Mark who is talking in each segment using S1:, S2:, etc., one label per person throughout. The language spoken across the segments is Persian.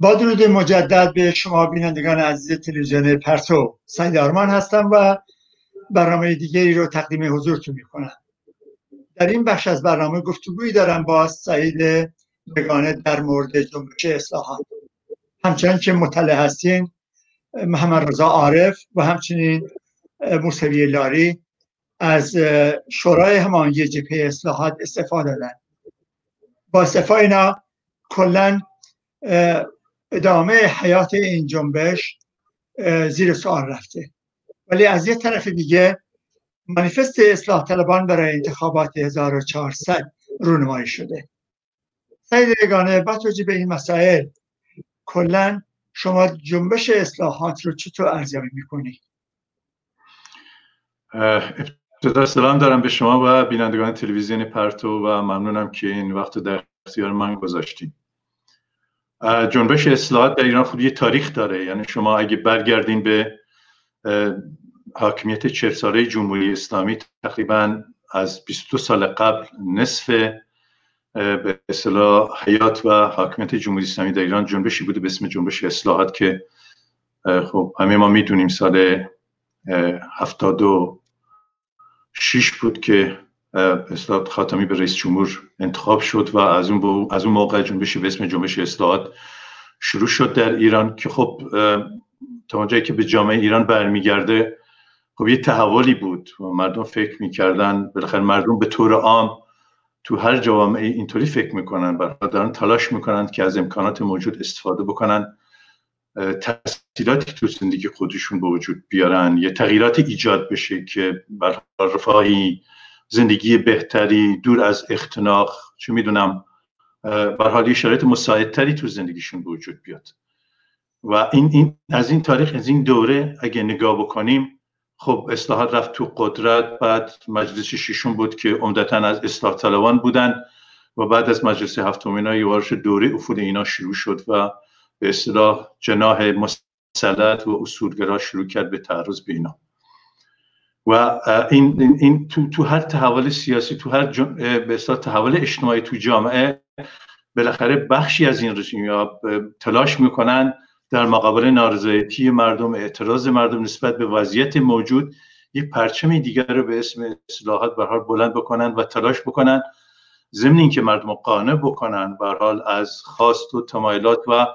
S1: با درود مجدد به شما بینندگان عزیز تلویزیون پرتو. سعید آرمان هستم و برنامه دیگری رو تقدیم حضورتون می‌کنم. در این بخش از برنامه گفتگویی دارم با سعید بگانه در مورد جنبش اصلاحات. همچنین که مطلع هستین محمد رضا عارف و همچنین موسوی لاری از شورای هماهنگی جبهه اصلاحات استفاده دادن. با استفاده اینا کلا ادامه حیات این جنبش زیر سوال رفته. ولی از یه طرف دیگه مانیفست اصلاح طلبان برای انتخابات 1400 رونمایی شده. سعید رگانه با توجه به این مسائل کلا شما جنبش اصلاحات رو چطور ارزیابی می‌کنی؟
S2: ابتدا سلام دارم به شما و بینندگان تلویزیون پرتو و ممنونم که این وقت در اختیار من گذاشتیم جنبش اصلاحات در ایران خود یه تاریخ داره. یعنی شما اگه برگردین به حاکمیت چهل ساله جمهوری اسلامی تقریبا از 22 سال قبل نصف به اصطلاح حیات و حاکمیت جمهوری اسلامی در ایران جنبشی بوده به اسم جنبش اصلاحات که خب همه ما می‌دونیم سال هفتاد و شیش بود که اصلاحات خاتمی به رئیس جمهور انتخاب شد و از اون, از اون موقع جنبشی به اسم جنبش اصلاحات شروع شد در ایران که خب تا اونجایی که به جامعه ایران برمیگرده خب یه تحولی بود و مردم فکر می‌کردن بالاخره مردم به طور عام تو هر جامعه اینطوری فکر می‌کنن دارن تلاش می‌کنن که از امکانات موجود استفاده بکنن. تحصیلاتی تو زندگی خودشون به وجود بیارن یه تغییرات ایجاد بشه که بر رفاهی زندگی بهتری دور از اختناق چه می‌دونم بر حال شرایط مساعدتری تو زندگیشون وجود بیاد. و این, این از این تاریخ از این دوره اگه نگاه بکنیم خب اصلاحات رفت تو قدرت بعد مجلس ششم بود که عمدتا از اصلاح طلبان بودن و بعد از مجلس هفتم اینا یه دوره افول اینا شروع شد و به اصطلاح جناح مسلط و اصولگرا شروع کرد به تعرض به اینا. و این, این تو, تو هر تحول سیاسی تو هر به تحول اجتماعی تو جامعه بالاخره بخشی از این رژیم یا تلاش می‌کنن در مقابل نارضایتی مردم اعتراض مردم نسبت به وضعیت موجود یک پرچم دیگر رو به اسم اصلاحات به حال بلند بکنن و تلاش بکنن ضمن اینکه مردم قانع بکنن به حال از خواست و تمایلات و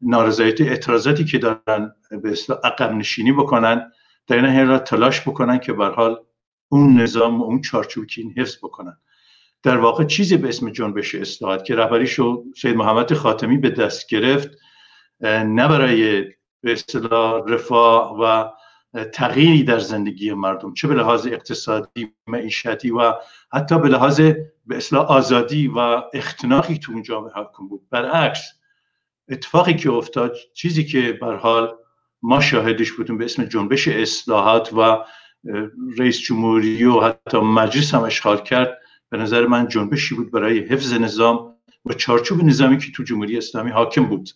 S2: نارضایتی اعتراضاتی که دارن به اصلاح عقب نشینی بکنن در این حال تلاش بکنن که به حال اون نظام و اون چارچوبی که این حفظ بکنن. در واقع چیزی به اسم جنبش اصلاحات که رهبریشو سید محمد خاتمی به دست گرفت نه برای به اصطلاح رفاه و تغییری در زندگی مردم چه به لحاظ اقتصادی معیشتی و حتی به لحاظ به اصلاح آزادی و اختناقی تو اون جامعه حاکم بود. برعکس اتفاقی که افتاد چیزی که بر حال ما شاهدش بودیم به اسم جنبش اصلاحات و رئیس جمهوری و حتی مجلس هم اشغال کرد. به نظر من جنبشی بود برای حفظ نظام و چارچوب نظامی که تو جمهوری اسلامی حاکم بود.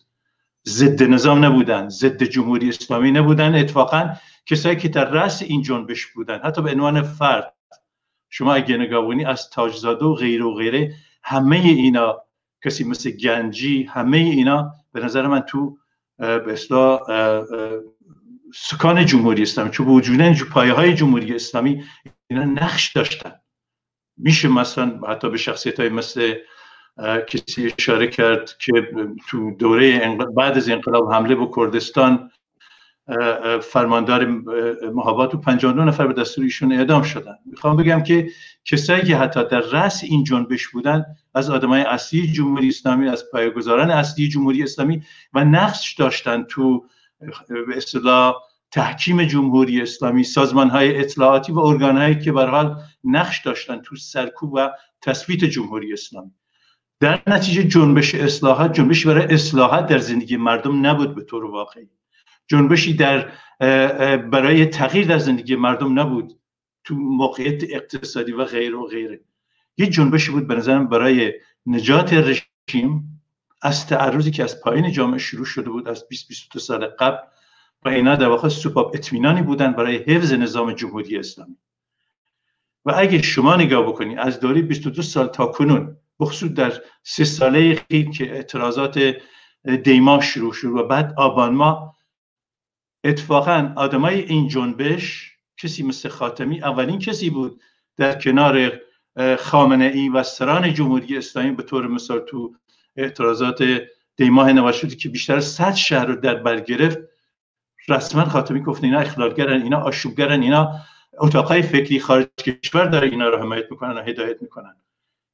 S2: ضد نظام نبودن ضد جمهوری اسلامی نبودن. اتفاقا کسایی که در رأس این جنبش بودن حتی به عنوان فرد شما اگه نگاه از تاجزاده و غیره و غیره همه اینا کسی مثل گنجی همه اینا به نظر من تو به سکان جمهوری اسلامی چون وجودن پایه های جمهوری اسلامی اینا نقش داشتن. میشه مثلا حتی به شخصیت های مثل کسی اشاره کرد که تو دوره بعد از انقلاب حمله به کردستان فرماندار محابات و 52 نفر به دستور ایشون اعدام شدن. می‌خوام بگم که کسایی که حتی در رأس این جنبش بودن از آدمای اصلی جمهوری اسلامی از پایه‌گذاران اصلی جمهوری اسلامی و نقش داشتن تو به اصطلاح تحکیم جمهوری اسلامی سازمان های اطلاعاتی و ارگان هایی که به حال نقش داشتن تو سرکوب و تثبیت جمهوری اسلامی. در نتیجه جنبش اصلاحات جنبشی برای اصلاحات در زندگی مردم نبود به طور واقعی. جنبشی در برای تغییر در زندگی مردم نبود تو موقعیت اقتصادی و غیر و غیره. یه جنبشی بود به نظرم برای نجات رژیم. از تعرضی که از پایین جامعه شروع شده بود از 20 22 سال قبل و اینا در واقع سوپاپ اطمینانی بودن برای حفظ نظام جمهوری اسلامی. و اگه شما نگاه بکنی از دوری 22 سال تا کنون بخصوص در سه ساله خیلی که اعتراضات دیما شروع شد و بعد آبان ما اتفاقا آدمای این جنبش کسی مثل خاتمی اولین کسی بود در کنار خامنه ای و سران جمهوری اسلامی به طور مثال تو اعتراضات دیماه نوشدی که بیشتر صد شهر رو در بر گرفت رسما خاتمی گفت اینا اخلالگرن اینا آشوبگرن اینا اتاقای فکری خارج کشور داره اینا رو حمایت می‌کنن و هدایت می‌کنن.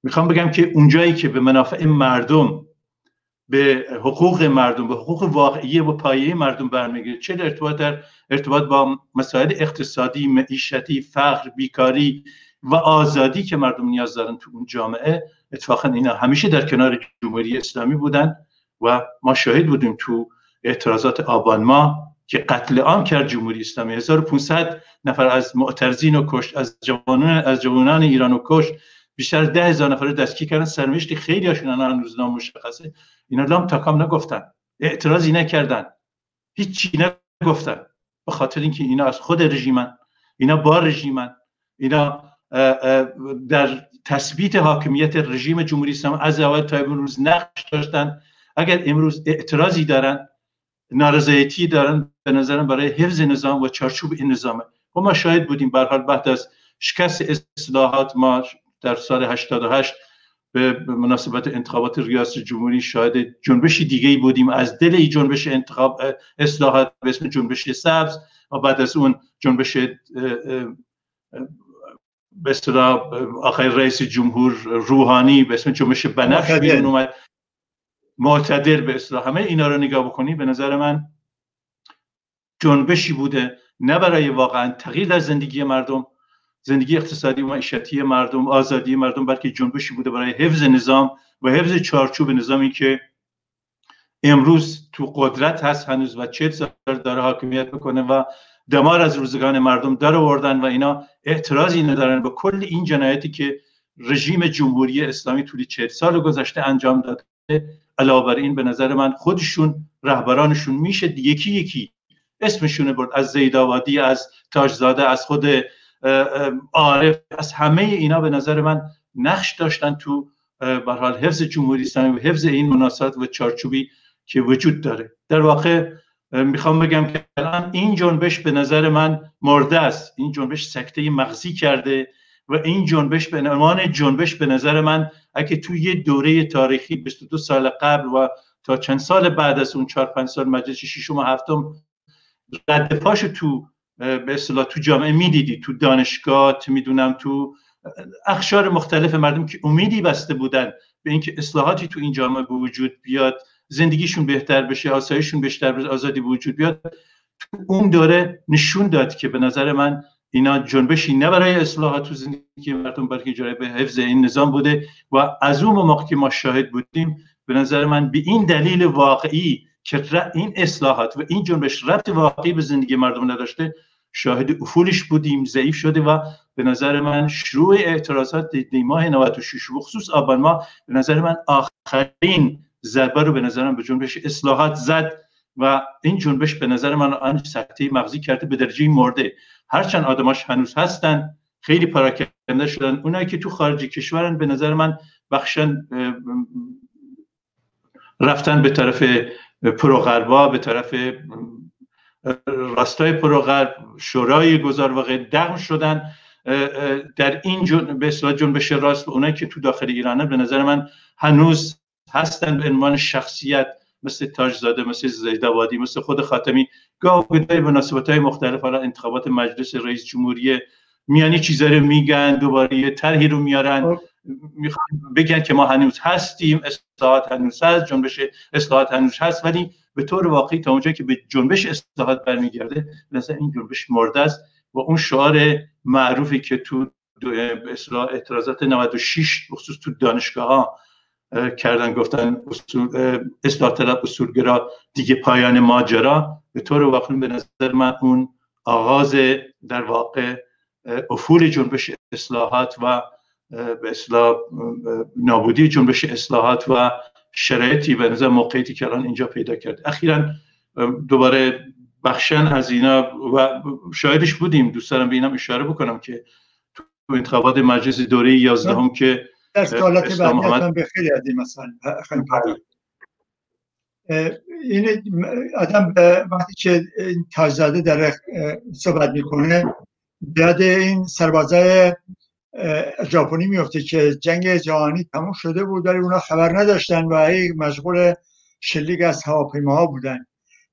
S2: می‌خوام بگم که اونجایی که به منافع مردم به حقوق مردم به حقوق واقعی و پایه مردم برمیگیره چه ارتباط در ارتباط با مسائل اقتصادی معیشتی فقر بیکاری و آزادی که مردم نیاز دارن تو اون جامعه اتفاقا اینا همیشه در کنار جمهوری اسلامی بودن و ما شاهد بودیم تو اعتراضات آبان ما که قتل عام کرد جمهوری اسلامی. 1500 نفر از معترضین و کشت از جوانان از جوانان ایران و کشت بیشتر ده هزار نفر دستگیر کردن. سرنوشت خیلی هاشون هنوز نامشخصه اینا لام تاکام نگفتن. اعتراضی نکردن. هیچی نگفتن. به خاطر اینکه اینا از خود رژیمن. اینا با رژیمن. اینا در تثبیت حاکمیت رژیم جمهوری اسلامی از اول تا امروز نقش داشتن. اگر امروز اعتراضی دارن نارضایتی دارن به نظرم برای حفظ نظام و چارچوب این نظامه و ما شاهد بودیم. به حال بعد از شکست اصلاحات ما در سال 88 به مناسبت انتخابات ریاست جمهوری شاهد جنبشی دیگه ای بودیم. از دل ای جنبش انتخاب اصلاحات به اسم جنبش سبز و بعد از اون جنبش به اصطلاح آخر رئیس جمهور روحانی به اسم جنبش بنفش بیرون اومد. معتدل به اصطلاح. همه اینا رو نگاه بکنی به نظر من جنبشی بوده. نه برای واقعا تغییر در زندگی مردم زندگی اقتصادی و معیشتی مردم آزادی مردم بلکه جنبشی بوده برای حفظ نظام و حفظ چارچوب نظامی که امروز تو قدرت هست هنوز و چه سال داره حاکمیت بکنه و دمار از روزگان مردم در آوردن و اینا اعتراضی ندارن. به کل این جنایتی که رژیم جمهوری اسلامی طولی چهل سال گذشته انجام داده علاوه بر این به نظر من خودشون رهبرانشون میشه. یکی یکی اسمشون برد. از زیدآبادی از تاجزاده از خود عارف. از همه اینا به نظر من نقش داشتن تو به حال حفظ جمهوری اسلامی و حفظ این مناسبات و چارچوبی که وجود داره. در واقع می‌خوام بگم که الان این جنبش به نظر من مرده است. این جنبش سکته مغزی کرده و این جنبش به عنوان جنبش به نظر من اگه توی یه دوره تاریخی 22 سال قبل و تا چند سال بعد از اون 4 5 سال مجلس ششم و هفتم رد تو به اصطلاح تو جامعه می‌دیدی تو دانشگاه می‌دونم تو اخشار مختلف مردم که امیدی بسته بودن به اینکه اصلاحاتی تو این جامعه به وجود بیاد زندگیشون بهتر بشه آسایششون بیشتر آزادی به وجود بیاد. تو اون دوره نشون داد که به نظر من اینا جنبشی نه برای اصلاحات تو زندگی مردم بلکه جای به حفظ این نظام بوده و از اون موقع که ما شاهد بودیم به نظر من به این دلیل واقعی که این اصلاحات و این جنبش ربط واقعی به زندگی مردم نداشته شاهد افولش بودیم ضعیف شده و به نظر من شروع اعتراضات دی ماه 96 بخصوص آبان ما به نظر من آخرین ضربه رو به نظرم به جنبش اصلاحات زد و این جنبش به نظر من آن سکته مغزی کرده به درجه مرده. هرچند آدماش هنوز هستن خیلی پراکنده شدن. اونایی که تو خارج کشورن به نظر من بخشن رفتن به طرف پروغربا به طرف راستای پروغرب شورای گذار واقع دغم شدن در این جن... به اصطلاح جنبش راست اونایی که تو داخل ایرانه به نظر من هنوز هستن به عنوان شخصیت مثل تاجزاده مثل زیدآبادی مثل خود خاتمی گاه به مناسبت های مختلف حالا انتخابات مجلس رئیس جمهوری میانی چیزا رو میگن دوباره یه طرحی رو میارن خب. می‌خوان بگن که ما هنوز هستیم اصلاحات هنوز هست جنبش اصلاحات هنوز هست ولی به طور واقعی تا اونجایی که به جنبش اصلاحات برمیگرده مثلا این جنبش مرده است و اون شعار معروفی که تو اعتراضات 96 بخصوص تو دانشگاه ها کردن گفتن اصول اصلاح طلب اصولگرا دیگه پایان ماجرا. به طور واقعی به نظر من اون آغاز در واقع افول جنبش اصلاحات و به اصلاح نابودی جنبش اصلاحات و شرایطی به نظر موقعیتی که الان اینجا پیدا کرد. اخیرا دوباره بخشن از اینا و شاهدش بودیم. دوست دارم به اینم اشاره بکنم که تو انتخابات مجلس دوره 11 هم که
S1: در سوالات بعدی به خیلی از این مثلا این آدم وقتی که تاجزاده در صحبت می‌کنه بیاد این سربازای ژاپنی میفته که جنگ جهانی تموم شده بود ولی اونا خبر نداشتن و هی مشغول شلیک از هواپیماها بودن.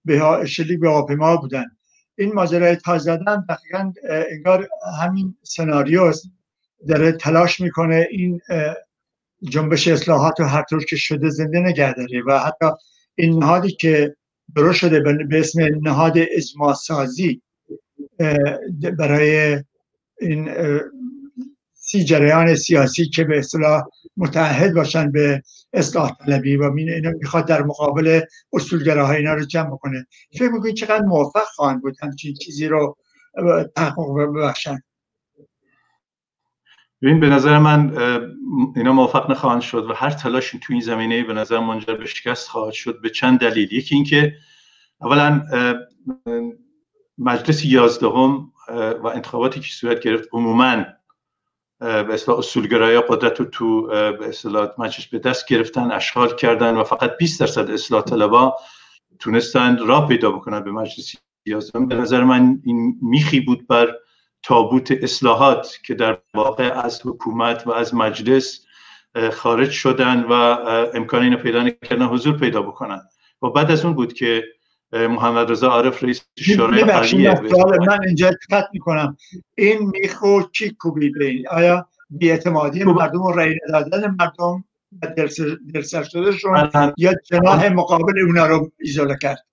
S1: به شلیک به هواپیماها بودن. این ماجرای تاج زدن دقیقا انگار همین سناریوست. داره تلاش می‌کنه این جنبش اصلاحات رو هر طور که شده زنده نگه داره و حتی این نهادی که درست شده به اسم نهاد اجماع سازی برای این سی جریان سیاسی که به اصطلاح متحد باشن به اصلاح طلبی و اینو می‌خواد در مقابل اصولگراهای اینا رو جمع کنه. فکر می‌کنید چقدر موفق خواهند بود همچین چیزی رو تحقق ببخشن
S2: ببین به نظر من اینا موفق نخواهند شد و هر تلاشی تو این زمینه به نظر منجر به شکست خواهد شد به چند دلیل. یکی اینکه اولا مجلس یازدهم و انتخاباتی که صورت گرفت عموما به اصطلاح اصولگرایی قدرت رو تو به اصطلاح مجلس به دست گرفتن اشغال کردن و فقط 20 درصد اصلاح طلبا تونستن راه پیدا بکنن به مجلس یازدهم به نظر من این میخی بود بر تابوت اصلاحات که در واقع از حکومت و از مجلس خارج شدن و امکان اینو پیدا نکردن حضور پیدا بکنن. و بعد از اون بود که محمد رضا عارف رئیس شورای
S1: عالی من اینجا دقت می‌کنم. این میخو چی کوبی به آیا بیاعتمادی مردم و رأی ندادن مردم دلسر شدهشون یا جناح مقابل اونا رو ایزوله کرد؟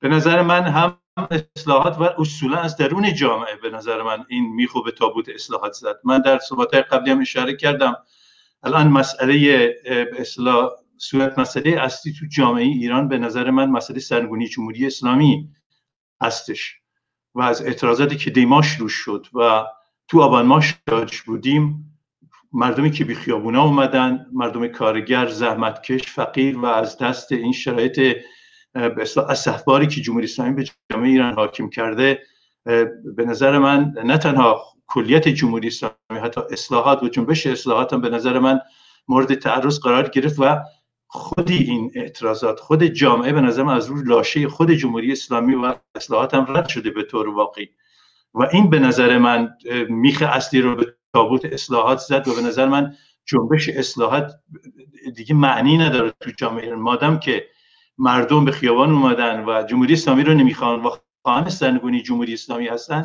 S2: به نظر من هم اصلاحات و اصولا از درون جامعه به نظر من این میخو به تابوت اصلاحات زد. من در صحبت قبلی هم اشاره کردم. الان مسئله به اصلاح صورت مسئله اصلی تو جامعه ایران به نظر من مسئله سرنگونی جمهوری اسلامی هستش و از اعتراضاتی که دیماش روش شد و تو آبان ماه بودیم مردمی که بی خیابونا اومدن مردم کارگر زحمتکش فقیر و از دست این شرایط اصلاح که جمهوری اسلامی به جامعه ایران حاکم کرده به نظر من نه تنها کلیت جمهوری اسلامی حتی اصلاحات و جنبش اصلاحات هم به نظر من مورد تعرض قرار گرفت و خود این اعتراضات خود جامعه به نظر از روی لاشه خود جمهوری اسلامی و اصلاحات هم رد شده به طور واقعی. و این به نظر من میخ اصلی رو به تابوت اصلاحات زد و به نظر من جنبش اصلاحات دیگه معنی نداره تو جامعه. مادم که مردم به خیابان اومدن و جمهوری اسلامی رو نمی‌خوان و خواهان سرنگونی جمهوری اسلامی هستن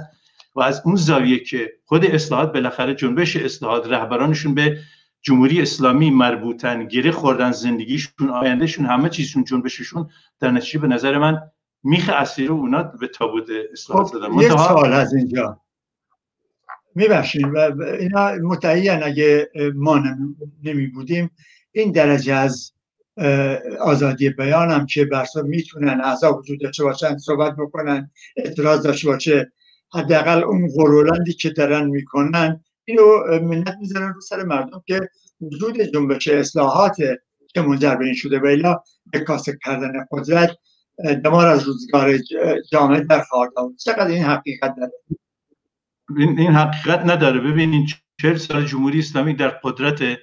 S2: و از اون زاویه که خود اصلاحات بالاخره جنبش اصلاحات رهبرانشون به جمهوری اسلامی مربوطن گره خوردن زندگیشون آیندهشون همه چیزشون جنبششون در نتیجه به نظر من میخ اصلی رو اونا به تابوت اصلاحات
S1: خب، زدن. یک سوال از اینجا. میبخشید و اینا متعین اگه ما نمی بودیم این درجه از آزادی بیان هم که برسا می‌تونن اعضا وجود داشته باشن صحبت بکنن اعتراض داشته باشه حداقل اون غرولندی که دارن می‌کنن اینو منت می‌زنن رو سر مردم که وجود جنبش اصلاحات که منجر به این شده و به کاسه کردن قدرت دمار از روزگار جامعه در خواهد چقدر این حقیقت داره؟
S2: این, این حقیقت نداره. ببینین چهل سال جمهوری اسلامی در قدرت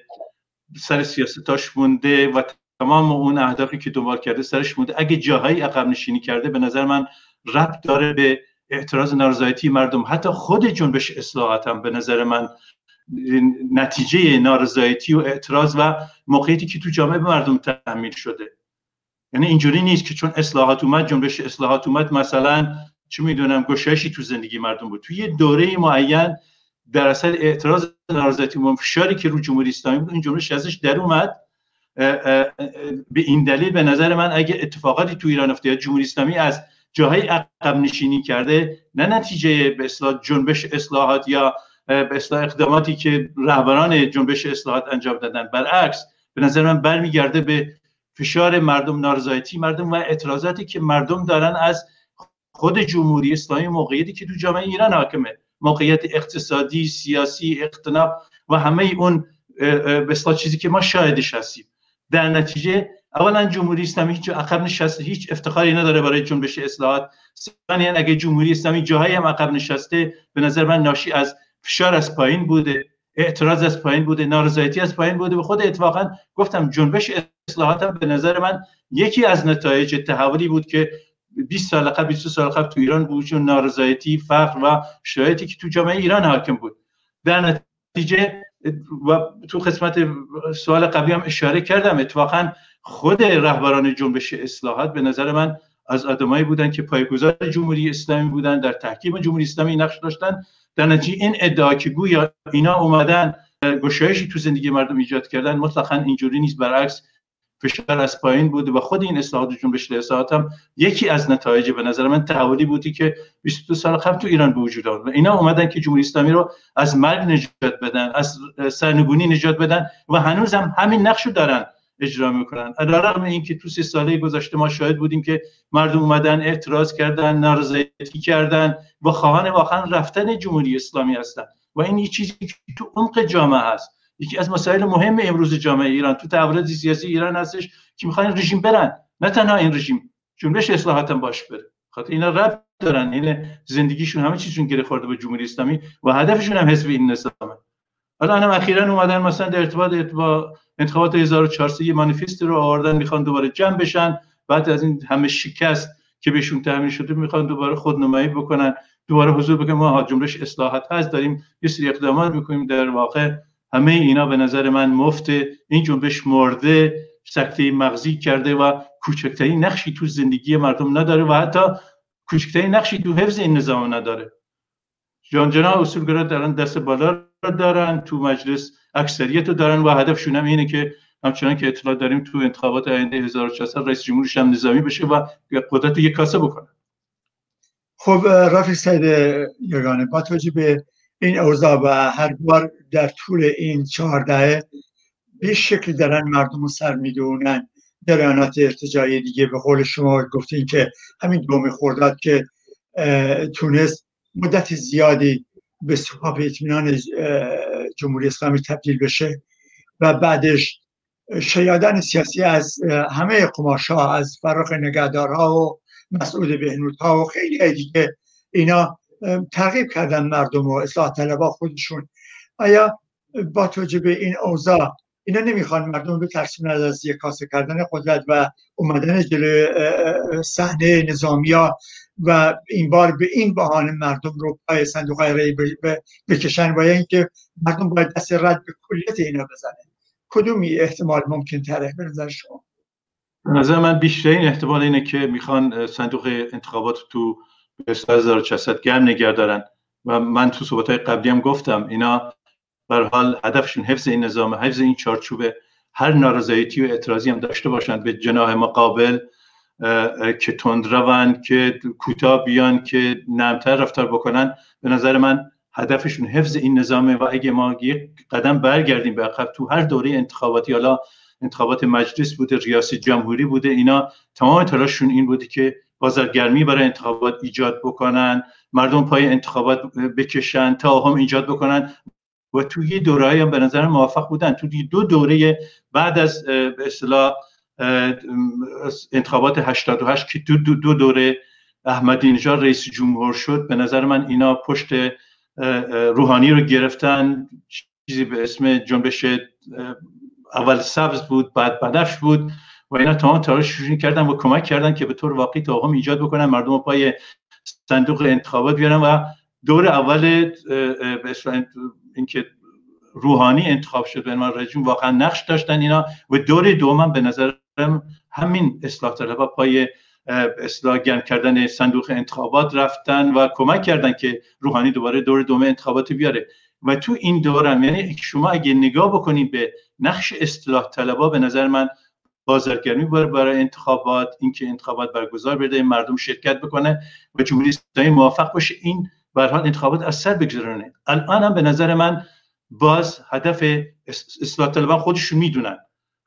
S2: سر سیاستاش مونده و تمام اون اهدافی که دنبال کرده سرش مونده. اگه جاهایی عقب نشینی کرده به نظر من ربط داره به اعتراض نارضایتی مردم. حتی خود جنبش اصلاحات هم به نظر من نتیجه نارضایتی و اعتراض و موقعیتی که تو جامعه به مردم تحمیل شده. یعنی اینجوری نیست که چون اصلاحات اومد جنبش اصلاحات اومد مثلا چه می‌دونم گشایشی تو زندگی مردم بود. تو یه دوره معین در اصل اعتراض نارضایتی و فشاری که رو جمهوری اسلامی بود این جنبش ازش در اومد. به این دلیل به نظر من اگه اتفاقاتی تو ایران افتاد جمهوری اسلامی از جاهای عقب نشینی کرده نه نتیجه به جنبش اصلاحات یا به اقداماتی که رهبران جنبش اصلاحات انجام دادن. برعکس به نظر من برمیگرده به فشار مردم نارضایتی مردم و اعتراضاتی که مردم دارن از خود جمهوری اسلامی موقعیتی که تو جامعه ایران حاکمه. موقعیت اقتصادی سیاسی اقتناب و همه اون به چیزی که ما شاهدش هستیم. در نتیجه اولا جمهوری اسلامی هیچ عقب نشسته هیچ افتخاری نداره برای جنبش اصلاحات. ثانیا اگه جمهوری اسلامی جاهایی هم عقب نشسته به نظر من ناشی از فشار از پایین بوده اعتراض از پایین بوده نارضایتی از پایین بوده. به خود اتفاقا گفتم جنبش اصلاحات هم به نظر من یکی از نتایج تحولی بود که 20 سال قبل 20 سال قبل تو ایران بود چون نارضایتی فقر و شرایطی که تو جامعه ایران حاکم بود. در نتیجه و تو قسمت سوال قبلی هم اشاره کردم اتفاقا خود رهبران جنبش اصلاحات به نظر من از آدمایی بودن که پایگزار جمهوری اسلامی بودن در تحکیم جمهوری اسلامی نقش داشتن. در نتیجه این ادعا که گویا اینا اومدن گشایشی تو زندگی مردم ایجاد کردن مطلقا اینجوری نیست برعکس فشار از پایین بود و خود این اصلاحات جنبش اصلاحات هم یکی از نتایج به نظر من تحولی بودی که 22 سال قبل تو ایران به وجود آمد و اینا اومدن که جمهوری اسلامی رو از مرگ نجات بدن از سرنگونی نجات بدن و هنوز هم همین نقشو دارن. اجرا می‌کنن. علیرغم اینکه تو سه ساله گذشته ما شاهد بودیم که مردم اومدن اعتراض کردن نارضایتی کردن و خواهان واقعا رفتن جمهوری اسلامی هستن. و این یه چیزی که تو عمق جامعه هست. یکی از مسائل مهم امروز جامعه ایران تو تحولات سیاسی ایران هستش که می‌خوان رژیم برن. نه تنها این رژیم جنبش اصلاحات باش بره. خاطر اینا رب دارن. این زندگیشون همه چیزشون گره خورده به جمهوری اسلامی و هدفشون هم حزب این نظامه. حالا هم اخیرا اومدن مثلا در ارتباط با انتخابات 1400 یه مانیفست رو آوردن می‌خوان دوباره جمع بشن. بعد از این همه شکست که بهشون تامین شده می‌خوان دوباره خودنمایی بکنن. دوباره حضور بگم ما جنبش اصلاحات هست. داریم یه سری اقدامات می‌کنیم. در واقع همه اینا به نظر من مفت. این جنبش مرده سکته مغزی کرده و کوچکترین نقشی تو زندگی مردم نداره و حتی کوچکترین نقشی تو حفظ این نظام نداره. جان جنا اصولگرا دارن دست بالا دارن تو مجلس اکثریت رو دارن و هدفشون هم اینه که همچنان که اطلاع داریم تو انتخابات آینده 1400 رئیس جمهورش هم نظامی بشه و قدرت یک کاسه بکنه.
S1: خب رفیق سید یگانه با توجه به این اوضاع و هر بار در طول این چهارده به شکل دارن مردم رو سر می‌دونن جریانات ارتجاعی دیگه. به قول شما گفتین که همین دوم خورداد که تونست مدت زیادی به سپاه اطمینان جمهوری اسلامی تبدیل بشه و بعدش شیادن سیاسی از همه قماشا از فرق نگهدارها و مسعود بهنودها و خیلی دیگه اینا ترغیب کردن مردم و اصلاح طلبا خودشون. آیا با توجه به این اوضاع اینا نمی‌خوان مردم به ترسیم از یک کاسه کردن قدرت و اومدن جلوی صحنه نظامیا و این بار به این بهانه مردم رو پای صندوق رای بکشن و اینکه مردم باید دست رد به کلیت اینا بزنه کدومی احتمال ممکن تره به نظر شما؟
S2: نظر من بیشترین احتمال اینه که می‌خوان صندوق انتخابات تو به 1400 گرم نگه دارن. و من تو صحبت های قبلی هم گفتم اینا بر حال هدفشون حفظ این نظام حفظ این چارچوبه. هر نارضایتی و اعتراضی هم داشته باشند به جناح مقابل که تند روند که کوتاه بیان که نرمتر رفتار بکنن. به نظر من هدفشون حفظ این نظامه و اگه ما یک قدم برگردیم به عقب تو هر دوره انتخاباتی حالا انتخابات مجلس بوده ریاست جمهوری بوده اینا تمام تلاششون این بوده که بازرگرمی برای انتخابات ایجاد بکنن مردم پای انتخابات بکشن تا هم ایجاد بکنن. و توی دوره هم به نظر موفق بودن. توی دو دوره بعد از به اصطلاح انتخابات 88 که دو, دو, دوره احمدی نژاد رئیس جمهور شد به نظر من اینا پشت روحانی رو گرفتن. چیزی به اسم جنبش اول سبز بود بعد بنفش بود و اینا تمام تلاششون کردن و کمک کردن که به طور واقعی توهم ایجاد بکنن مردم رو پای صندوق انتخابات بیارن و دور اول اینکه روحانی انتخاب شد به عنوان رژیم واقعا نقش داشتن اینا. و دور دوم به نظرم همین اصلاح طلبها پای اصلاح گرم کردن صندوق انتخابات رفتن و کمک کردن که روحانی دوباره دور دوم انتخابات بیاره. و تو این دورم یعنی شما اگه نگاه بکنید به نقش اصلاح طلبا به نظر من بازرگرمی برای انتخابات اینکه انتخابات برگزار بده مردم شرکت بکنه و جمهوری اسلامی موفق باشه این به حال انتخابات از سر بگذرونه. الان هم به نظر من باز هدف اصلاح طلبان خودشون می‌دونن.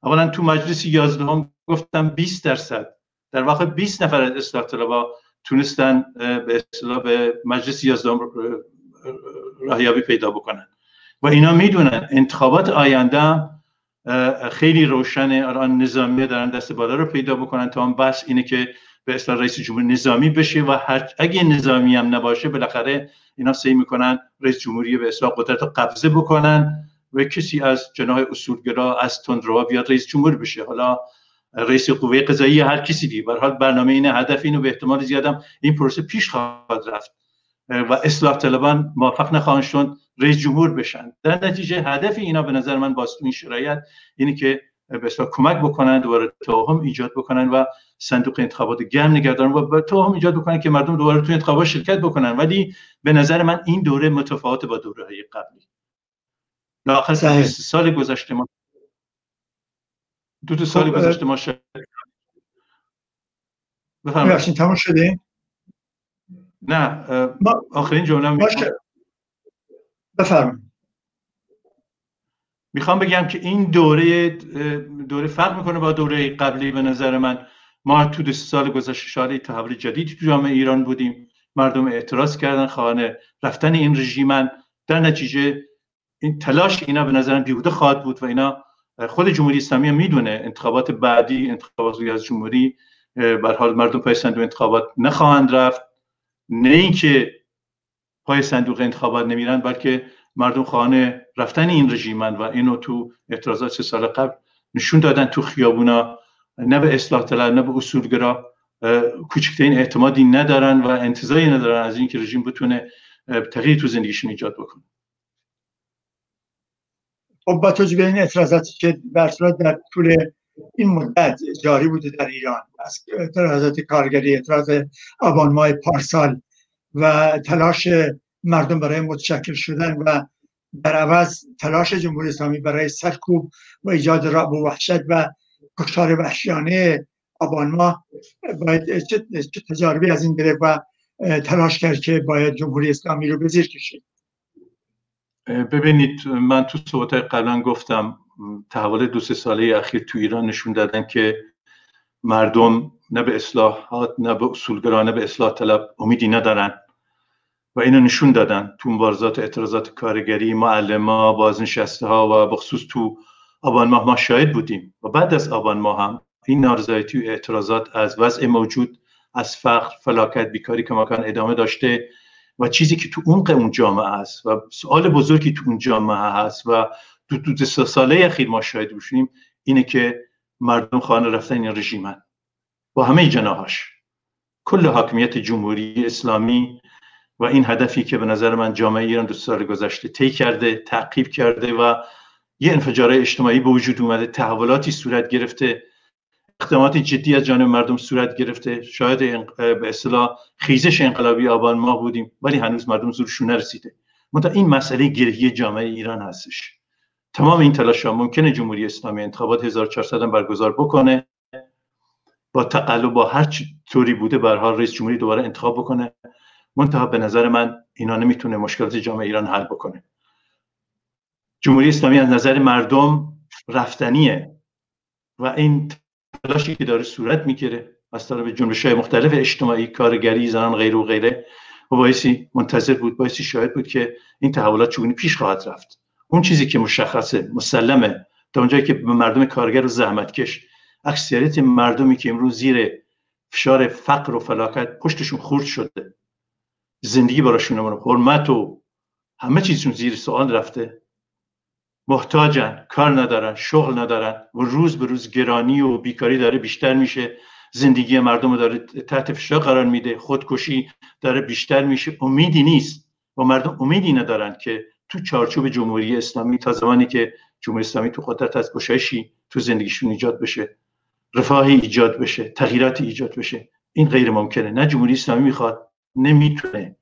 S2: اولا تو مجلس 11 هم گفتم 20 درصد. در واقع 20 نفر از اصلاح طلبا تونستن به اصطلاح به مجلس 11 راهیابی پیدا بکنن. و اینا می‌دونن انتخابات آینده خیلی روشنه. الان نظامی دارن دست بالا رو پیدا بکنن. تا اون بس اینه که به اصطلاح رئیس جمهور نظامی بشه و هر اگه نظامی هم نباشه بالاخره اینا سعی می‌کنن رئیس جمهوری به اصطلاح قدرت قبضه بکنن و کسی از جناح اصولگرا از تندروا بیاد رئیس جمهور بشه. حالا رئیس قوه قضایی هر کسی دیگه. به حال برنامه اینه هدف اینو به احتمال زیادم این پروسه پیش خواهد رفت. و اصلاح طلبان موفق نخواهند شد رئیس جمهور بشن. در نتیجه هدف اینا به نظر من با این شرایط اینه که به کمک بکنن دوباره توهم ایجاد بکنن و صندوق انتخابات گرم نگردن و توهم ایجاد بکنن که مردم دوباره تو انتخابات شرکت بکنن. ولی به نظر من این دوره متفاوت با دوره های قبلی لاخر سال گذشته ما دو تا سال خب، گذشته ما شد
S1: بفرمایید. تموم شده؟
S2: نه آخرین جمله
S1: بفرمایید.
S2: می‌خوام بگم که این دوره دوره فرق می‌کنه با دوره قبلی به نظر من. ما تو دو سال گذشته شاهد تحول جدیدی تو جامعه ایران بودیم. مردم اعتراض کردن خانه رفتن این رژیمن در نتیجه این تلاش اینا به نظرم بیهوده خواهد بود و اینا خود جمهوری اسلامی می‌دونه. انتخابات بعدی انتخابات از جمهوری بر حال مردم پای صندوق انتخابات نخواهند رفت. نه اینکه پای صندوق انتخابات نمیرن بلکه مردم خانه رفتن این رژیمن و اینو تو اعتراضات سه سال قبل نشون دادن تو خیابونا. نه به اصلاح طلب نه به اصولگرا کوچکترین اعتمادی ندارن و انتظاری ندارن از اینکه رژیم بتونه تغییر تو زندگیشون ایجاد بکنه.
S1: خب با توجه این اعتراضاتی که در در طول این مدت جاری بوده در ایران از اعتراضات کارگری اعتراض آبان ماه پارسال و تلاش مردم برای متشکل شدن و در عوض تلاش جمهوری اسلامی برای سرکوب و ایجاد رعب و وحشت و کشتار وحشیانه آبان ماه باید چه تجاربی از این گرفت و تلاش کرد که باید جمهوری اسلامی رو به زیر کشید.
S2: ببینید من تو صحبت قبلا گفتم تحول دو سه ساله اخیر تو ایران نشون دادن که مردم نه به اصلاحات نه به اصولگرا نه به اصلاح طلب امیدی ندارن. و اینو نشون دادن تو مبارزات اعتراضات کارگری معلما بازنشسته ها و بخصوص تو آبان ماه ما شاهد بودیم. و بعد از آبان ماه هم این نارضایتی و اعتراضات از وضع موجود از فقر فلاکت بیکاری که مکان ادامه داشته و چیزی که تو عمق اون جامعه است و سوال بزرگی تو اون جامعه هست و دو دو ساله اخیر ما شاهد باشیم اینه که مردم خانه رفتن این رژیمن با همه جناهاش. کل حاکمیت جمهوری اسلامی و این هدفی که به نظر من جامعه ایران دو سال گذشته طی کرده تعقیب کرده و یه انفجار اجتماعی به وجود اومده تحولاتی صورت گرفته اقدامات جدی از جانب مردم صورت گرفته. شاید به اصطلاح خیزش انقلابی آبان ما بودیم ولی هنوز مردم زورشون نرسیده. منتها این مسئله گرهی جامعه ایران هستش. تمام این تلاش ها ممکنه جمهوری اسلامی انتخابات 1400 هم برگزار بکنه. با تقلب با هر طوری بوده به حال رئیس جمهوری دوباره انتخاب بکنه. منتها به نظر من اینا نمی‌تونه مشکلات جامعه ایران حل بکنه. جمهوری اسلامی از نظر مردم رفتنیه و این تلاشی که داره صورت می‌گیره از طرف جنبش های مختلف اجتماعی کارگری زنان غیر و غیره و بایستی منتظر بود بایستی شاهد بود که این تحولات چگونه پیش خواهد رفت. اون چیزی که مشخصه مسلمه. تا اونجایی که به مردم کارگر و زحمتکش اکثریت مردمی که امروز زیر فشار فقر و فلاکت پشتشون خورد شده. زندگی براشون حرمت و همه چیزشون زیر سوال رفته. محتاجن کار ندارن شغل ندارن و روز به روز گرانی و بیکاری داره بیشتر میشه. زندگی مردم داره تحت فشار قرار میده. خودکشی داره بیشتر میشه. امیدی نیست. و مردم امیدی ندارن که تو چارچوب جمهوری اسلامی تا زمانی که جمهوری اسلامی تو قدرت از گشایشی تو زندگیشون ایجاد بشه. رفاهی ایجاد بشه. تغییراتی ایجاد بشه. این غیر ممکنه. نه جمهوری اسلامی می‌خواد نمی‌تونه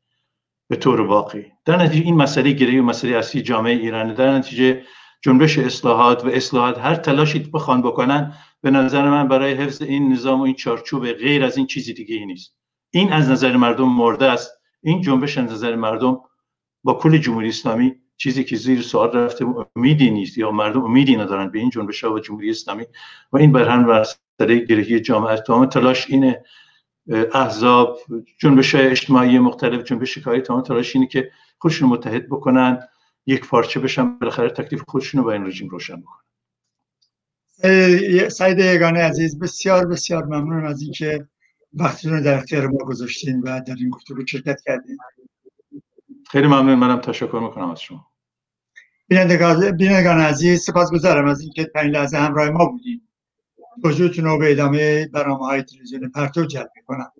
S2: به طور واقعی. در نتیجه این مسئله گیری و مسئله اصلی جامعه ایران در نتیجه جنبش اصلاحات و اصلاحات هر تلاشی بخوان بکنن به نظر من برای حفظ این نظام و این چارچوب غیر از این چیزی دیگه ای نیست. این از نظر مردم مرده است. این جنبش از نظر مردم با کل جمهوری اسلامی چیزی که زیر سوال رفته امیدی نیست یا مردم امیدی ندارن به این جنبش و جمهوری اسلامی. و این بر هم مسئله گرهی جامعه تمام تلاش اینه احزاب جنبش اجتماعی مختلف جنبش کاری تمام تلاش اینه که خودشون متحد بکنن یک پارچه بشن بالاخره تکلیف خودشون رو با این رژیم روشن بکنن.
S1: سعید یگانه عزیز بسیار بسیار ممنون از اینکه وقتتون رو در اختیار ما گذاشتین و در این گفتگو شرکت کردین.
S2: خیلی ممنون منم تشکر می‌کنم از شما.
S1: بینندگان عزیز سپاس گذارم از اینکه پنج لحظه همراه ما بودیم توجهتون رو به ادامه برنامه های تلویزیون پرتو جلب می‌کنم.